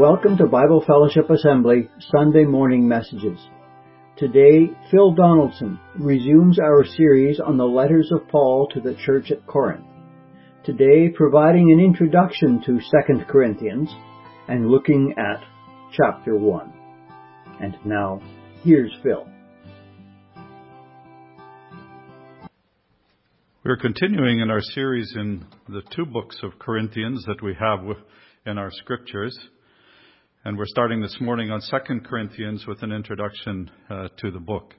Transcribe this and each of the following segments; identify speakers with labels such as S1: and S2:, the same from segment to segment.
S1: Welcome to Bible Fellowship Assembly Sunday morning messages. Today, Phil Donaldson resumes our series on the letters of Paul to the church at Corinth. Today, providing an introduction to 2 Corinthians and looking at chapter 1. And now, here's Phil.
S2: We're continuing in our series in the two books of Corinthians that we have in our scriptures. And we're starting this morning on 2 Corinthians with an introduction uh, to the book.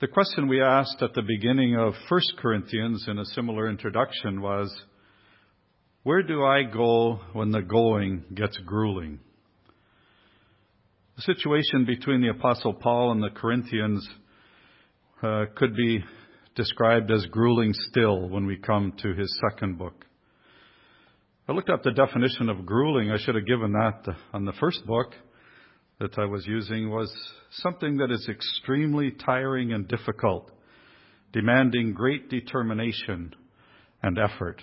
S2: The question we asked at the beginning of 1 Corinthians in a similar introduction was, Where do I go when the going gets grueling? The situation between the Apostle Paul and the Corinthians uh, could be described as grueling still when we come to his second book. I looked up the definition of grueling. I should have given that on the first book that I was using was something that is extremely tiring and difficult, demanding great determination and effort.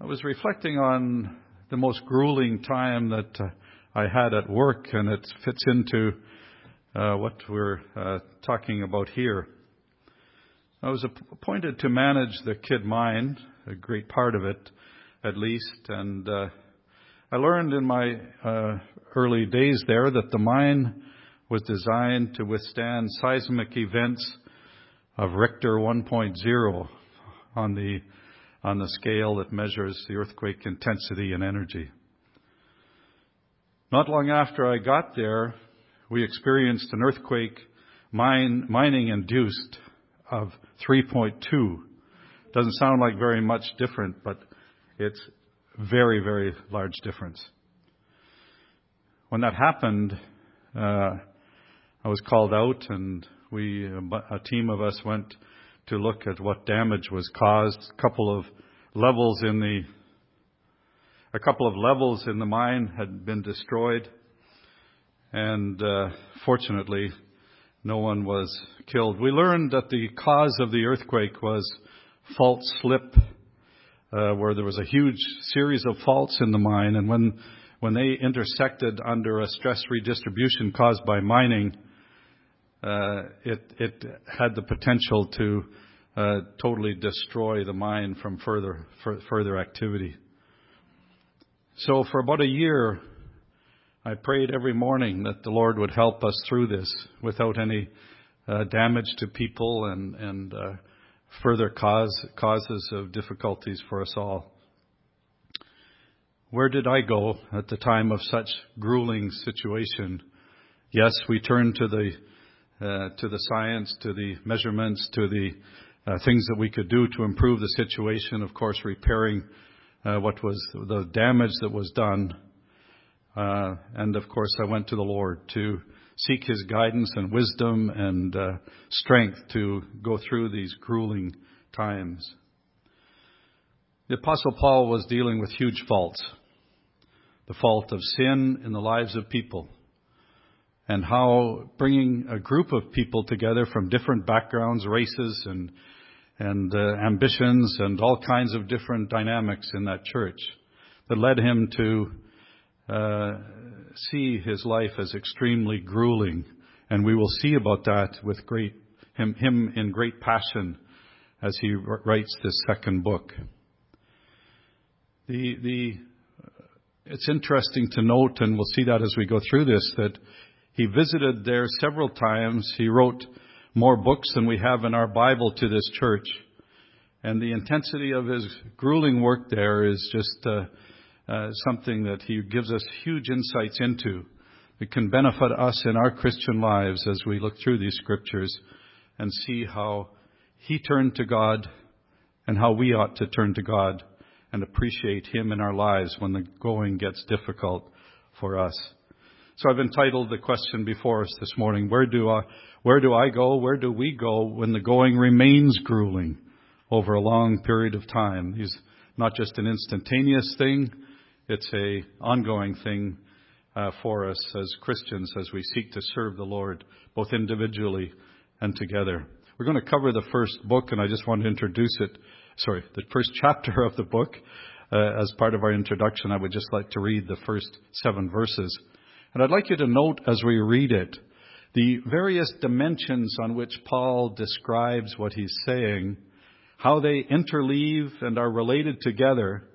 S2: I was reflecting on the most grueling time that uh, I had at work, and it fits into uh, what we're uh, talking about here. I was appointed to manage the Kidd mine a great part of it, at least. And uh, I learned in my uh, early days there that the mine was designed to withstand seismic events of Richter 1.0 on the on the scale that measures the earthquake intensity and energy. Not long after I got there, we experienced an earthquake mine, mining induced of 3.2 doesn't sound like very much different, but it's very, very large difference. When that happened, uh, I was called out, and we, a team of us, went to look at what damage was caused. A couple of levels in the a couple of levels in the mine had been destroyed, and uh, fortunately, no one was killed. We learned that the cause of the earthquake was fault slip, uh, where there was a huge series of faults in the mine, and when when they intersected under a stress redistribution caused by mining, uh, it it had the potential to uh, totally destroy the mine from further further activity. So for about a year, I prayed every morning that the Lord would help us through this without any uh, damage to people and and uh, further cause, causes of difficulties for us all. Where did I go at the time of such grueling situation? Yes, we turned to the uh, to the science, to the measurements, to the uh, things that we could do to improve the situation. Of course, repairing uh, what was the damage that was done, uh, and of course, I went to the Lord to seek His guidance and wisdom and uh, strength to go through these grueling times. The Apostle Paul was dealing with huge faults the fault of sin in the lives of people, and how bringing a group of people together from different backgrounds, races, and and uh, ambitions and all kinds of different dynamics in that church that led him to uh, see his life as extremely grueling, and we will see about that with great him, him in great passion as he writes this second book. The the it's interesting to note, and we'll see that as we go through this, that he visited there several times. He wrote more books than we have in our Bible to this church. And the intensity of his grueling work there is just uh, Uh, something that he gives us huge insights into that can benefit us in our Christian lives as we look through these scriptures and see how he turned to God and how we ought to turn to God and appreciate him in our lives when the going gets difficult for us. So I've entitled the question before us this morning, where do I, where do I go? Where do we go when the going remains grueling over a long period of time? He's not just an instantaneous thing, it's a ongoing thing uh, for us as Christians as we seek to serve the Lord both individually and together. We're going to cover the first book, and I just want to introduce it. Sorry, the first chapter of the book. uh, as part of our introduction, I would just like to read the first seven verses. And I'd like you to note as we read it the various dimensions on which Paul describes what he's saying, how they interleave and are related together,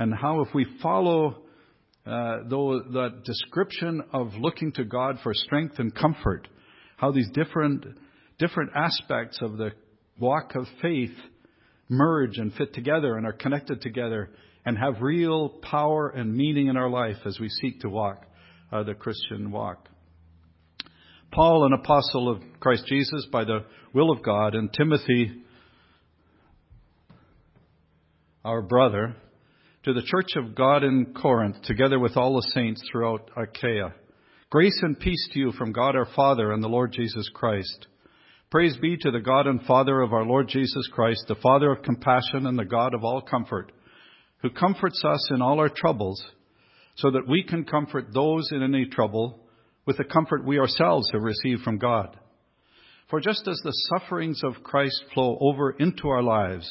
S2: and how if we follow uh, though that description of looking to God for strength and comfort, how these different different aspects of the walk of faith merge and fit together and are connected together and have real power and meaning in our life as we seek to walk uh, the Christian walk. Paul, an apostle of Christ Jesus by the will of God, and Timothy, our brother, to the church of God in Corinth, together with all the saints throughout Achaia. Grace and peace to you from God our Father and the Lord Jesus Christ. Praise be to the God and Father of our Lord Jesus Christ, the Father of compassion and the God of all comfort, who comforts us in all our troubles, so that we can comfort those in any trouble with the comfort we ourselves have received from God. For just as the sufferings of Christ flow over into our lives,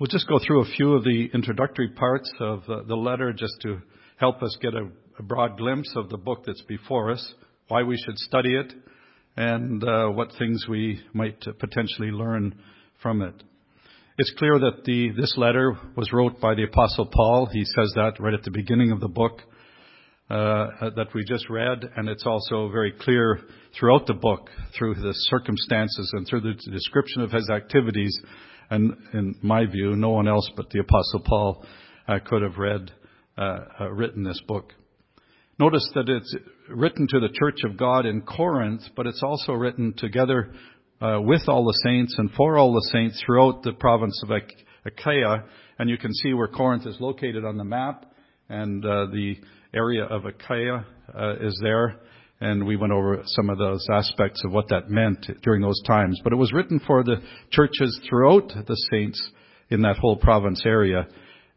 S2: We'll just go through a few of the introductory parts of the letter just to help us get a, a broad glimpse of the book that's before us, why we should study it, and uh, what things we might potentially learn from it. It's clear that the, this letter was wrote by the Apostle Paul. He says that right at the beginning of the book uh, that we just read, and it's also very clear throughout the book, through the circumstances and through the description of his activities. And in my view, no one else but the Apostle Paul uh, could have read, uh, uh, written this book. Notice that it's written to the church of God in Corinth, but it's also written together uh, with all the saints and for all the saints throughout the province of Achaia. And you can see where Corinth is located on the map, and uh, the area of Achaia is there. And we went over some of those aspects of what that meant during those times. But it was written for the churches throughout the saints in that whole province area,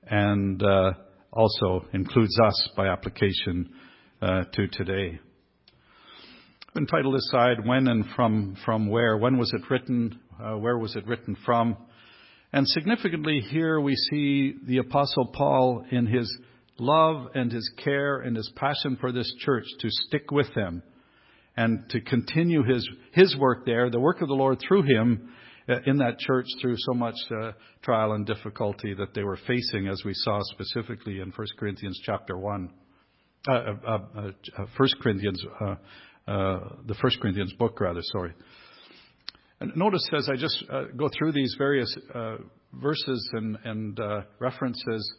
S2: and uh, also includes us by application uh, to today. I've entitled this side, When and From, from Where. When was it written? Uh, where was it written from? And significantly here we see the Apostle Paul in his love and his care and his passion for this church to stick with them and to continue his, his work there, the work of the Lord through him uh, in that church through so much uh, trial and difficulty that they were facing, as we saw specifically in 1 Corinthians chapter 1 uh, uh, uh, First Corinthians, the First Corinthians book, rather. Sorry. And notice as I just go through these various verses and, and references,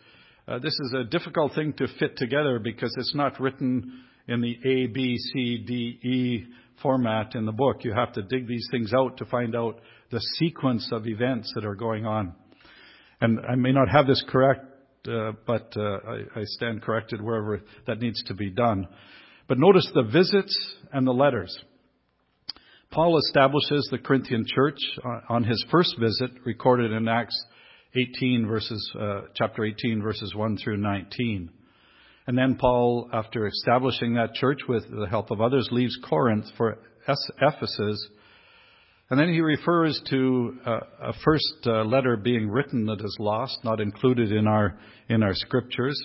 S2: this is a difficult thing to fit together because it's not written in the A, B, C, D, E format in the book. You have to dig these things out to find out the sequence of events that are going on. And I may not have this correct, uh, but uh, I, I stand corrected wherever that needs to be done. But notice the visits and the letters. Paul establishes the Corinthian church on his first visit, recorded in Acts 18 verses, uh, chapter 18 verses 1 through 19. And then Paul, after establishing that church with the help of others, leaves Corinth for Ephesus and then he refers to uh, a first uh, letter being written that is lost, not included in our, in our scriptures.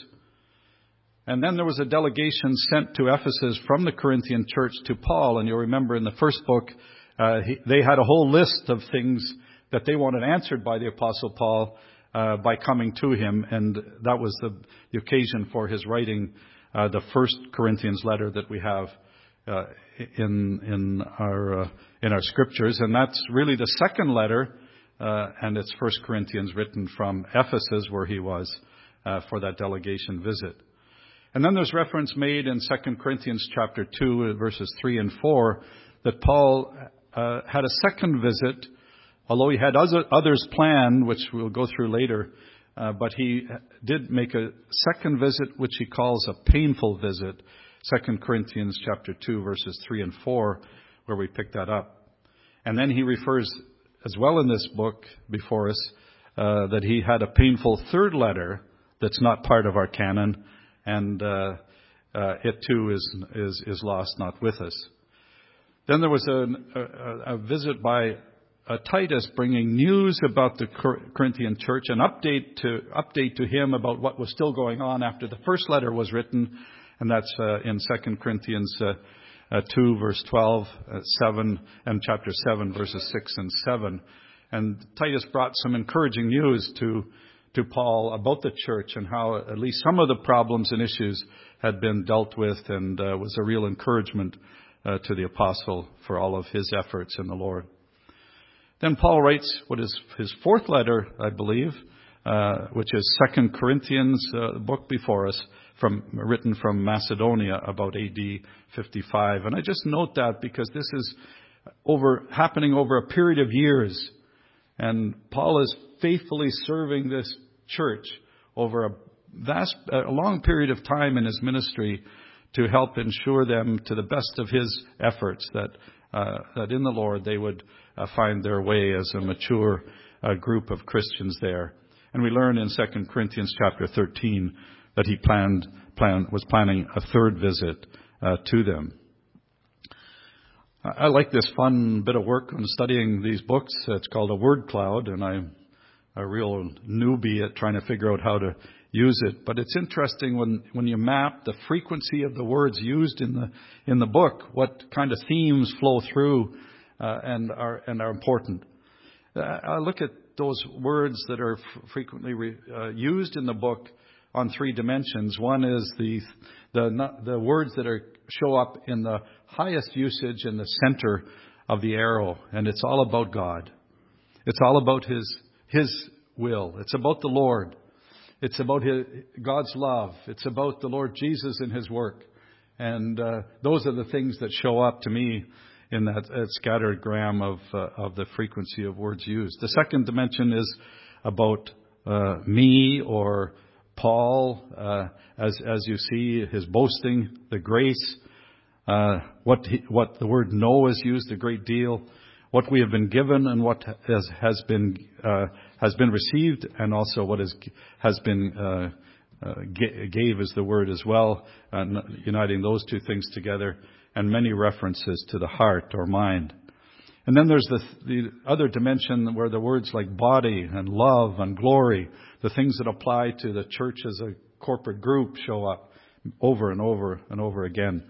S2: And then there was a delegation sent to Ephesus from the Corinthian church to Paul. And you'll remember in the first book, uh, he, they had a whole list of things that they wanted answered by the Apostle Paul uh, by coming to him. And that was the, the occasion for his writing uh, the first Corinthians letter that we have uh, in in our uh, in our scriptures, and that's really the second letter, uh, and it's First Corinthians written from Ephesus, where he was uh, for that delegation visit. And then there's reference made in Second Corinthians chapter two, verses three and four, that Paul uh, had a second visit although he had others planned, which we'll go through later, uh, but he did make a second visit, which he calls a painful visit. 2 Corinthians chapter 2 verses 3 and 4, where we pick that up. And then he refers as well in this book before us uh, that he had a painful third letter that's not part of our canon, and uh, uh, it too is, is, is lost, not with us. Then there was a, a, a visit by uh, Titus bringing news about the Corinthian church, an update to, update to him about what was still going on after the first letter was written, and that's uh, in 2 Corinthians uh, uh, 2 verse 12, uh, 7, and chapter 7 verses 6 and 7. And Titus brought some encouraging news to, to Paul about the church and how at least some of the problems and issues had been dealt with and uh, was a real encouragement to the apostle for all of his efforts in the Lord. Then Paul writes what is his fourth letter, I believe, uh, which is Second Corinthians, uh, book before us, from written from Macedonia about AD 55. And I just note that because this is over happening over a period of years, and Paul is faithfully serving this church over a vast, a long period of time in his ministry to help ensure them to the best of his efforts that that in the Lord they would uh, find their way as a mature uh, group of Christians there. And we learn in 2 Corinthians chapter 13 that he planned, plan, was planning a third visit uh, to them. I like this fun bit of work on studying these books. It's called a word cloud, and I'm a real newbie at trying to figure out how to use it. But it's interesting when, when you map the frequency of the words used in the, in the book, what kind of themes flow through uh, and, are, and are important. Uh, I look at those words that are f- frequently re, uh, used in the book on three dimensions. One is the, the, the words that are, show up in the highest usage in the center of the arrow, and it's all about God. It's all about His, His will. It's about the Lord. It's about his, God's love. It's about the Lord Jesus and His work. And uh, those are the things that show up to me in that, scattered gram of, uh, of the frequency of words used. The second dimension is about uh, me or Paul, uh, as, as you see, his boasting, the grace, uh, what, he, what the word know is used a great deal, what we have been given and what has, has been uh, has been received, and also what is, has been uh, uh, gave is the word as well, uh, uniting those two things together, and many references to the heart or mind. And then there's the, the other dimension where the words like body and love and glory, the things that apply to the church as a corporate group, show up over and over and over again.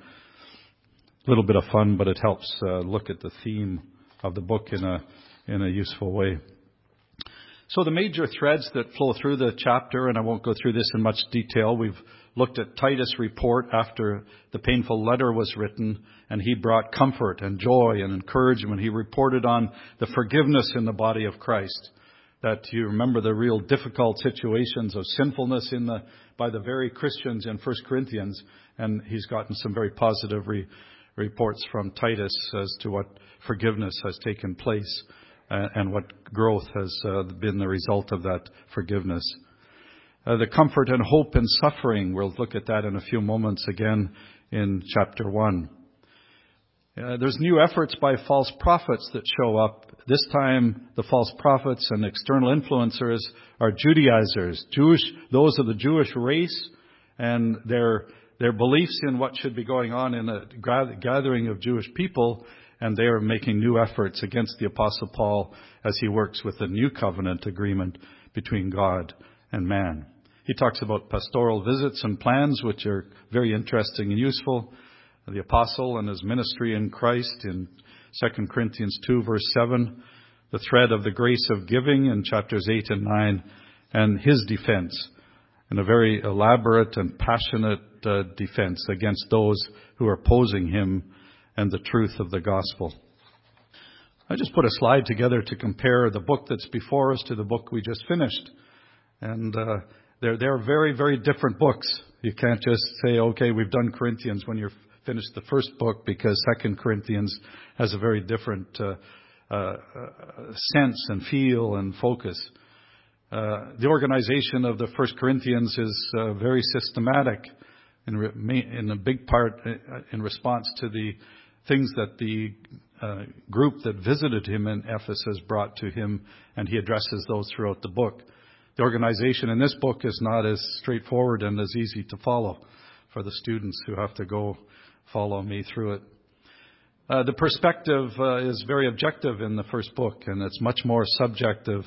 S2: A little bit of fun, but it helps uh, look at the theme of the book in a in a useful way. So the major threads that flow through the chapter, and I won't go through this in much detail, we've looked at Titus' report after the painful letter was written, and he brought comfort and joy and encouragement. He reported on the forgiveness in the body of Christ. That you remember the real difficult situations of sinfulness in the, by the very Christians in 1 Corinthians, and he's gotten some very positive re, reports from Titus as to what forgiveness has taken place and what growth has uh, been the result of that forgiveness. Uh, the comfort and hope in suffering, we'll look at that in a few moments again in chapter 1. Uh, there's new efforts by false prophets that show up. This time, the false prophets and external influencers are Judaizers, Jewish, those of the Jewish race, and their their beliefs in what should be going on in a gathering of Jewish people and they are making new efforts against the Apostle Paul as he works with the new covenant agreement between God and man. He talks about pastoral visits and plans, which are very interesting and useful. The apostle and his ministry in Christ in 2 Corinthians 2 verse 7, the thread of the grace of giving in chapters 8 and 9, and his defense in a very elaborate and passionate uh, defense against those who are opposing him and the truth of the gospel. I just put a slide together to compare the book that's before us to the book we just finished. And uh, they're, they're very, very different books. You can't just say, okay, we've done Corinthians when you're finished the first book because Second Corinthians has a very different uh, uh, sense and feel and focus. Uh, the organization of the First Corinthians is uh, very systematic in, re- in a big part uh, in response to the things that the uh, group that visited him in Ephesus brought to him, and he addresses those throughout the book. The organization in this book is not as straightforward and as easy to follow for the students who have to go follow me through it. Uh, the perspective uh, is very objective in the first book, and it's much more subjective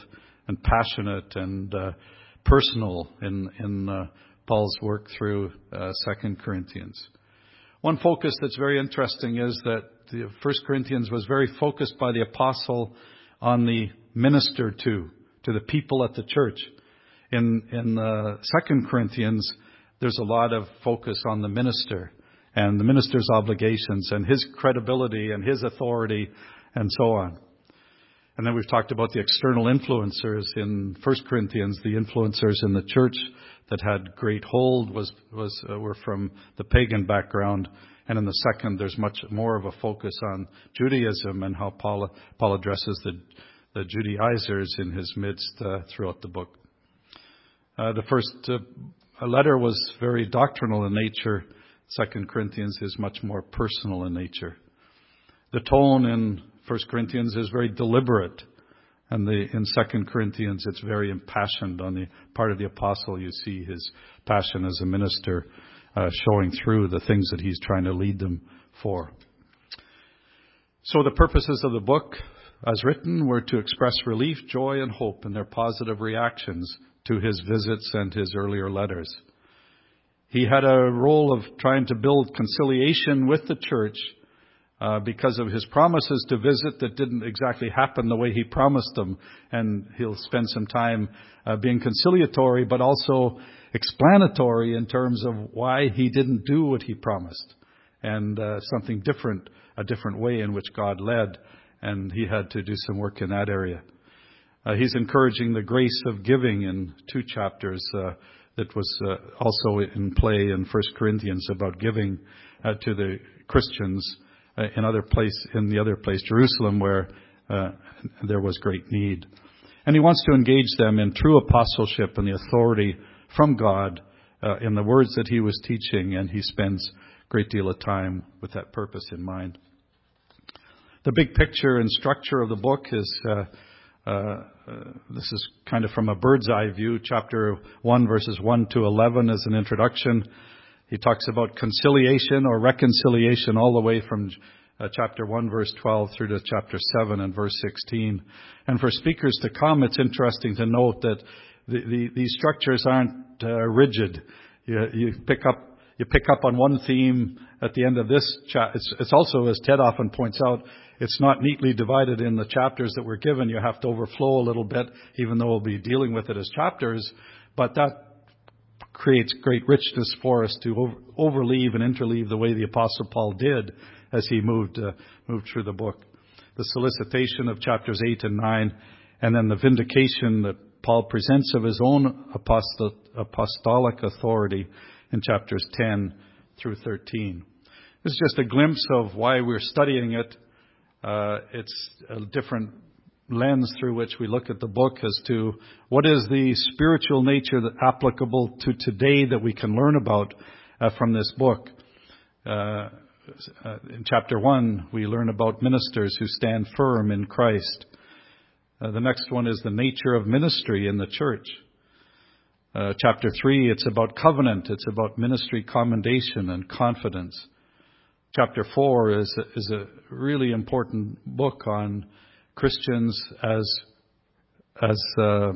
S2: and passionate and uh, personal in, in uh, Paul's work through uh, Second Corinthians. One focus that's very interesting is that the First Corinthians was very focused by the apostle on the minister to, to the people at the church. In in uh, Second Corinthians, there's a lot of focus on the minister and the minister's obligations and his credibility and his authority and so on. And then we've talked about the external influencers in 1 Corinthians, the influencers in the church that had great hold was, was, uh, were from the pagan background. And in the second, there's much more of a focus on Judaism and how Paul, Paul addresses the, the Judaizers in his midst uh, throughout the book. Uh, the first uh, letter was very doctrinal in nature Second Corinthians is much more personal in nature. The tone in First Corinthians is very deliberate, and the, in Second Corinthians it's very impassioned. On the part of the apostle, you see his passion as a minister uh, showing through the things that he's trying to lead them for. So the purposes of the book, as written, were to express relief, joy, and hope in their positive reactions to his visits and his earlier letters. He had a role of trying to build conciliation with the church uh, because of his promises to visit that didn't exactly happen the way he promised them. And he'll spend some time uh, being conciliatory, but also explanatory in terms of why he didn't do what he promised and uh, something different, a different way in which God led. And he had to do some work in that area. Uh, he's encouraging the grace of giving in two chapters. Uh, that was uh, also in play in 1 Corinthians about giving uh, to the Christians in other place in the other place, Jerusalem, where uh, there was great need. And he wants to engage them in true apostleship and the authority from God uh, in the words that he was teaching, and he spends a great deal of time with that purpose in mind. The big picture and structure of the book is uh, uh, uh, this is kind of from a bird's eye view. Chapter 1, verses 1 to 11 is an introduction. He talks about conciliation or reconciliation all the way from uh, chapter 1, verse 12 through to chapter 7 and verse 16. And for speakers to come, it's interesting to note that the, the, these structures aren't uh, rigid. You, you, pick up you pick up on one theme at the end of this chat. It's, it's also, as Ted often points out, it's not neatly divided in the chapters that we're given. You have to overflow a little bit, even though we'll be dealing with it as chapters. But that creates great richness for us to over, overleave and interleave the way the Apostle Paul did as he moved uh, moved through the book. The solicitation of chapters eight and nine, and then the vindication that Paul presents of his own apostolic authority in chapters 10 through 13. This is just a glimpse of why we're studying it uh, it's a different lens through which we look at the book as to what is the spiritual nature that applicable to today that we can learn about uh, from this book. Uh, uh, in chapter 1, we learn about ministers who stand firm in Christ. Uh, the next one is the nature of ministry in the church. Uh, chapter 3, it's about covenant, it's about ministry commendation and confidence. Chapter 4 is is a really important book on Christians as, as uh,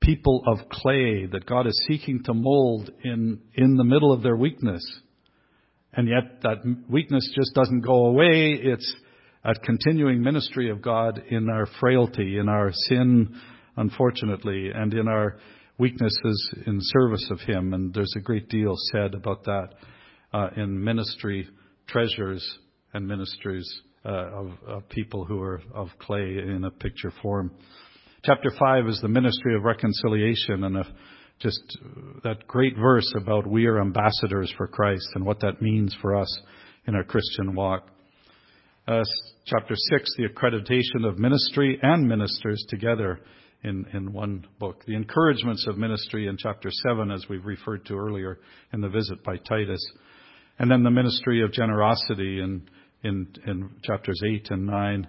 S2: people of clay that God is seeking to mold in, in the middle of their weakness. And yet that weakness just doesn't go away. It's a continuing ministry of God in our frailty, in our sin, unfortunately, and in our weaknesses in service of Him. And there's a great deal said about that uh, in ministry treasures and ministries of, of people who are of clay in a picture form. Chapter 5 is the ministry of reconciliation and just that great verse about we are ambassadors for Christ and what that means for us in our Christian walk. Uh, chapter 6, the accreditation of ministry and ministers together in, in one book. The encouragements of ministry in chapter 7, as we've referred to earlier in the visit by Titus. And then the ministry of generosity in, in, in chapters 8 and 9,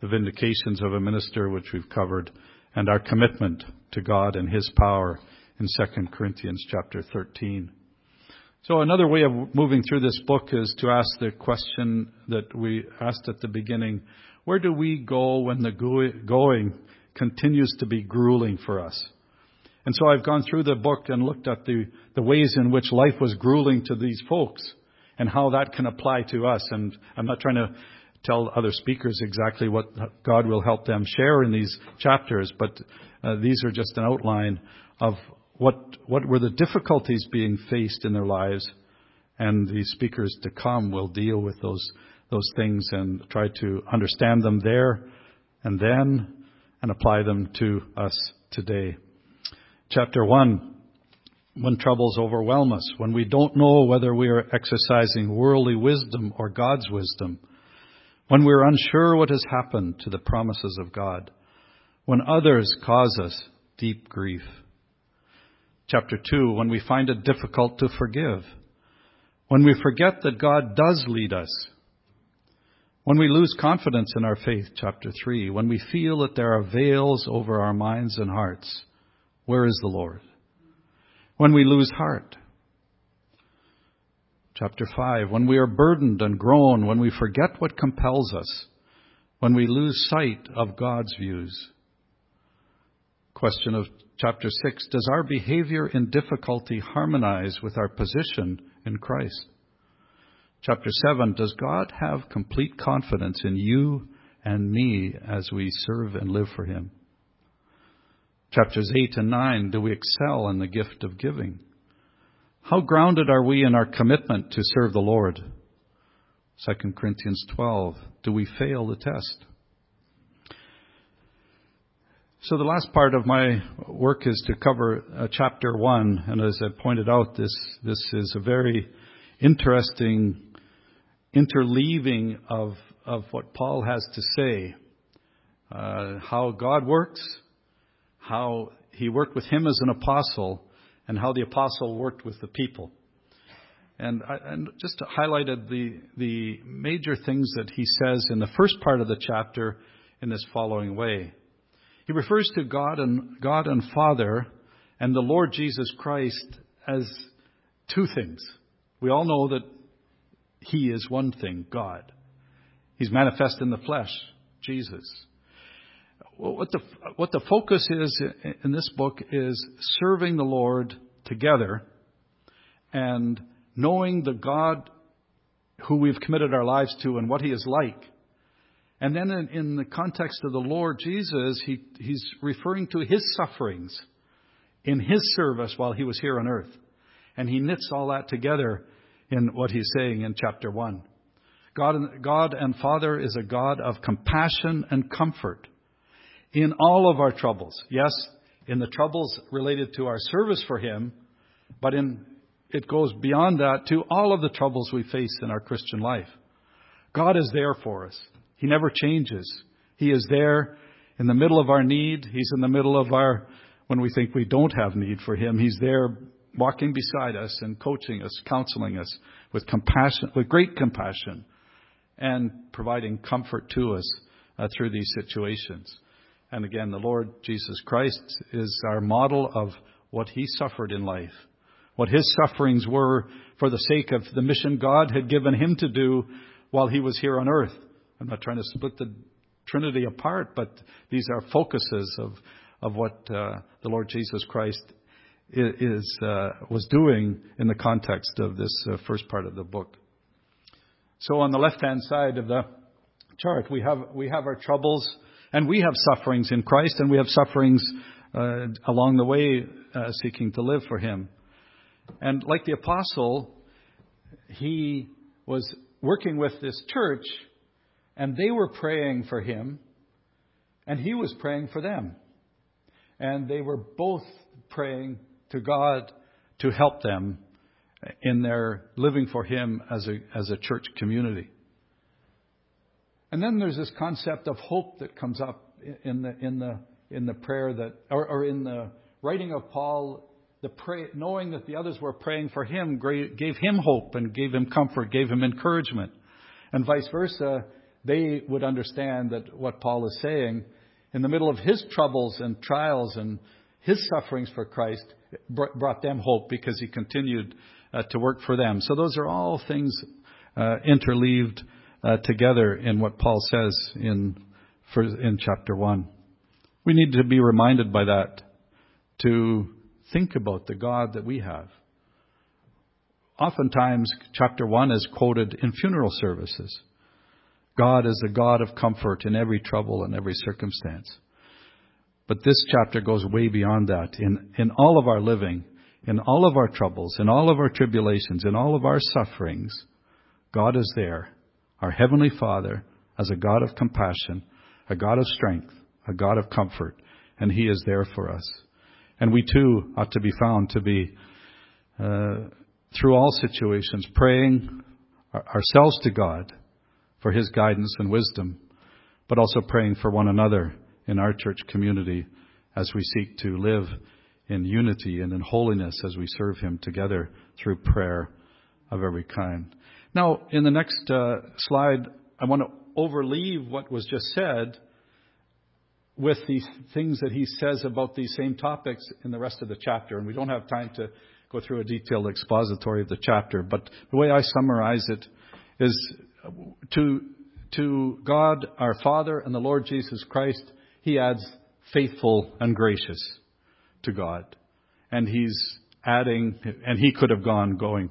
S2: the vindications of a minister, which we've covered, and our commitment to God and His power in 2 Corinthians chapter 13. So another way of moving through this book is to ask the question that we asked at the beginning, where do we go when the going continues to be grueling for us? And so I've gone through the book and looked at the, the ways in which life was grueling to these folks and how that can apply to us. And I'm not trying to tell other speakers exactly what God will help them share in these chapters, but uh, these are just an outline of what, what were the difficulties being faced in their lives, and the speakers to come will deal with those, those things and try to understand them there and then and apply them to us today. Chapter 1 when troubles overwhelm us, when we don't know whether we are exercising worldly wisdom or God's wisdom, when we're unsure what has happened to the promises of God, when others cause us deep grief. Chapter 2, when we find it difficult to forgive, when we forget that God does lead us, when we lose confidence in our faith, chapter 3, when we feel that there are veils over our minds and hearts, where is the Lord? When we lose heart, chapter 5, when we are burdened and groan, when we forget what compels us, when we lose sight of God's views. Question of chapter 6 Does our behavior in difficulty harmonize with our position in Christ? Chapter 7 Does God have complete confidence in you and me as we serve and live for Him? Chapters 8 and 9 Do we excel in the gift of giving? How grounded are we in our commitment to serve the Lord? 2 Corinthians 12 Do we fail the test? So the last part of my work is to cover uh, chapter one, and as I pointed out, this this is a very interesting interleaving of of what Paul has to say, uh, how God works, how he worked with him as an apostle, and how the apostle worked with the people. And I and just highlighted the the major things that he says in the first part of the chapter in this following way. He refers to God and God and Father and the Lord Jesus Christ as two things. We all know that He is one thing, God. He's manifest in the flesh, Jesus. What the, what the focus is in this book is serving the Lord together and knowing the God who we've committed our lives to and what He is like and then in, in the context of the Lord Jesus, he, he's referring to his sufferings in his service while he was here on earth. And he knits all that together in what he's saying in chapter 1. God, God and Father is a God of compassion and comfort in all of our troubles. Yes, in the troubles related to our service for Him, but in, it goes beyond that to all of the troubles we face in our Christian life. God is there for us. He never changes. He is there in the middle of our need. He's in the middle of our, when we think we don't have need for Him, He's there walking beside us and coaching us, counseling us with compassion, with great compassion, and providing comfort to us uh, through these situations. And again, the Lord Jesus Christ is our model of what He suffered in life, what His sufferings were for the sake of the mission God had given Him to do while He was here on earth. I'm not trying to split the Trinity apart, but these are focuses of, of what uh, the Lord Jesus Christ is, uh, was doing in the context of this uh, first part of the book. So on the left-hand side of the chart, we have, we have our troubles and we have sufferings in Christ and we have sufferings uh, along the way uh, seeking to live for Him. And like the apostle, he was working with this church and they were praying for him, and he was praying for them. And they were both praying to God to help them in their living for him as a, as a church community. And then there's this concept of hope that comes up in the, in the, in the prayer that, or, or in the writing of Paul, the pray, knowing that the others were praying for him gave him hope and gave him comfort, gave him encouragement. And vice versa, they would understand that what Paul is saying, in the middle of his troubles and trials and his sufferings for Christ, brought them hope because he continued uh, to work for them. So those are all things uh, interleaved uh, together in what Paul says in for, in chapter one. We need to be reminded by that to think about the God that we have. Oftentimes, chapter one is quoted in funeral services. God is a God of comfort in every trouble and every circumstance. But this chapter goes way beyond that. In, in all of our living, in all of our troubles, in all of our tribulations, in all of our sufferings, God is there, our Heavenly Father, as a God of compassion, a God of strength, a God of comfort, and He is there for us. And we too ought to be found to be, uh, through all situations, praying ourselves to God for His guidance and wisdom, but also praying for one another in our church community as we seek to live in unity and in holiness as we serve Him together through prayer of every kind. Now, in the next uh, slide, I want to overleave what was just said with these things that he says about these same topics in the rest of the chapter. And we don't have time to go through a detailed expository of the chapter, but the way I summarize it is to, to God our Father and the Lord Jesus Christ, he adds faithful and gracious to God. And he's adding, and he could have gone going,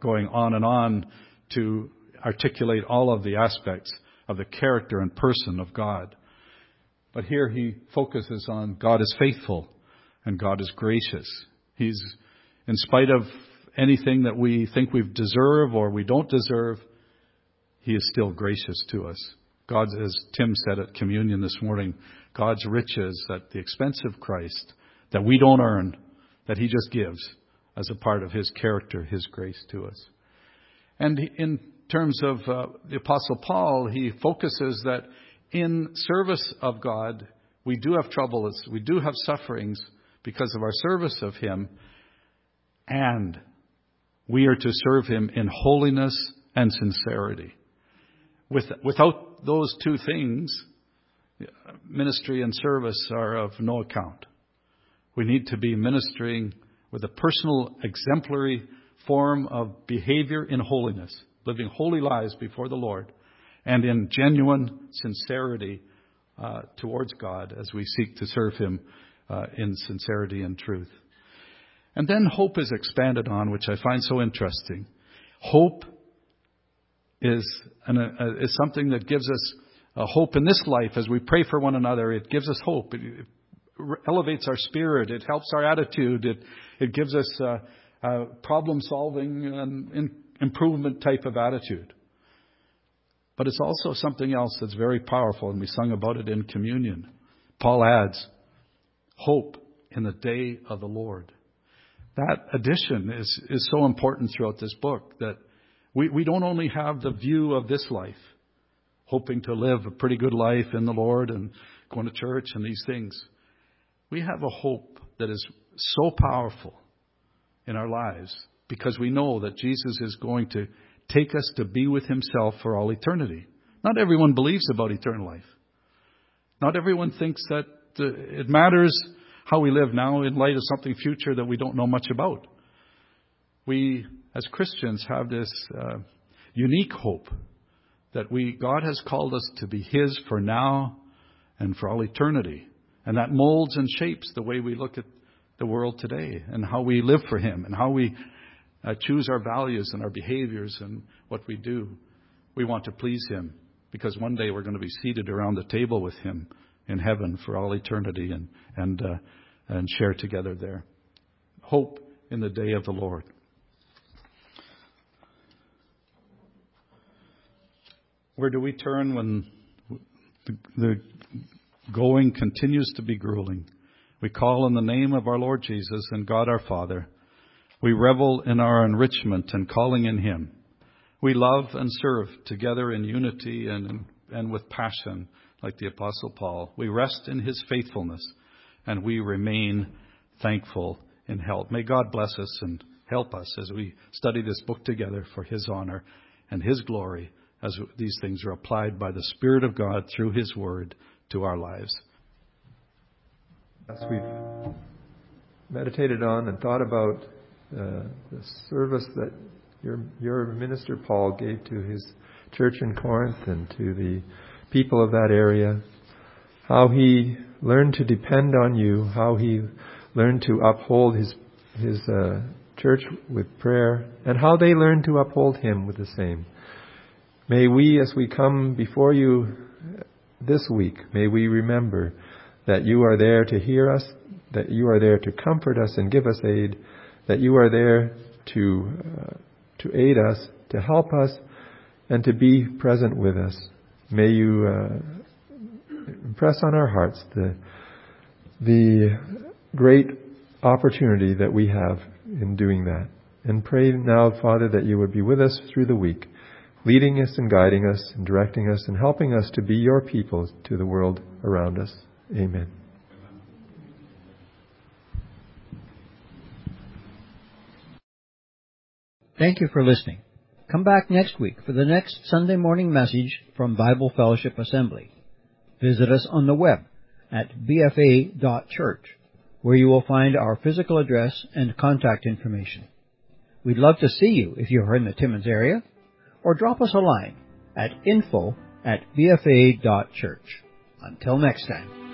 S2: going on and on to articulate all of the aspects of the character and person of God. But here he focuses on God is faithful and God is gracious. He's, in spite of anything that we think we deserve or we don't deserve, he is still gracious to us. God, as Tim said at communion this morning, God's riches at the expense of Christ that we don't earn, that He just gives as a part of His character, His grace to us. And in terms of uh, the Apostle Paul, he focuses that in service of God, we do have troubles, we do have sufferings because of our service of Him, and we are to serve Him in holiness and sincerity. With, without those two things, ministry and service are of no account. We need to be ministering with a personal, exemplary form of behavior in holiness, living holy lives before the Lord, and in genuine sincerity uh, towards God as we seek to serve Him uh, in sincerity and truth. And then hope is expanded on, which I find so interesting. Hope is, an, uh, is something that gives us a hope in this life as we pray for one another. It gives us hope. It elevates our spirit. It helps our attitude. It, it gives us a, a problem solving and improvement type of attitude. But it's also something else that's very powerful, and we sung about it in communion. Paul adds, hope in the day of the Lord. That addition is, is so important throughout this book that we, we don't only have the view of this life, hoping to live a pretty good life in the Lord and going to church and these things. We have a hope that is so powerful in our lives because we know that Jesus is going to take us to be with Himself for all eternity. Not everyone believes about eternal life. Not everyone thinks that uh, it matters how we live now in light of something future that we don't know much about. We, as Christians, have this uh, unique hope that we, God has called us to be His for now and for all eternity. And that molds and shapes the way we look at the world today and how we live for Him and how we uh, choose our values and our behaviors and what we do. We want to please Him because one day we're going to be seated around the table with Him in heaven for all eternity and, and, uh, and share together there. Hope in the day of the Lord. Where do we turn when the, the going continues to be grueling? We call on the name of our Lord Jesus and God our Father. We revel in our enrichment and calling in Him. We love and serve together in unity and and with passion, like the Apostle Paul. We rest in his faithfulness and we remain thankful in help. May God bless us and help us as we study this book together for his honor and his glory as these things are applied by the Spirit of God through his word to our lives.
S3: As we've meditated on and thought about uh, the service that your, your minister Paul gave to his church in Corinth and to the people of that area, how he learned to depend on you, how he learned to uphold his his uh, church with prayer, and how they learned to uphold him with the same. May we, as we come before you this week, may we remember that you are there to hear us, that you are there to comfort us and give us aid, that you are there to uh, to aid us, to help us, and to be present with us. May you uh, impress on our hearts the the great opportunity that we have in doing that. And pray now, Father, that you would be with us through the week, leading us and guiding us and directing us and helping us to be your people to the world around us. Amen.
S1: Thank you for listening. Come back next week for the next Sunday morning message from Bible Fellowship Assembly. Visit us on the web at bfa.church, where you will find our physical address and contact information. We'd love to see you if you are in the Timmins area, or drop us a line at info at bfa.church. Until next time.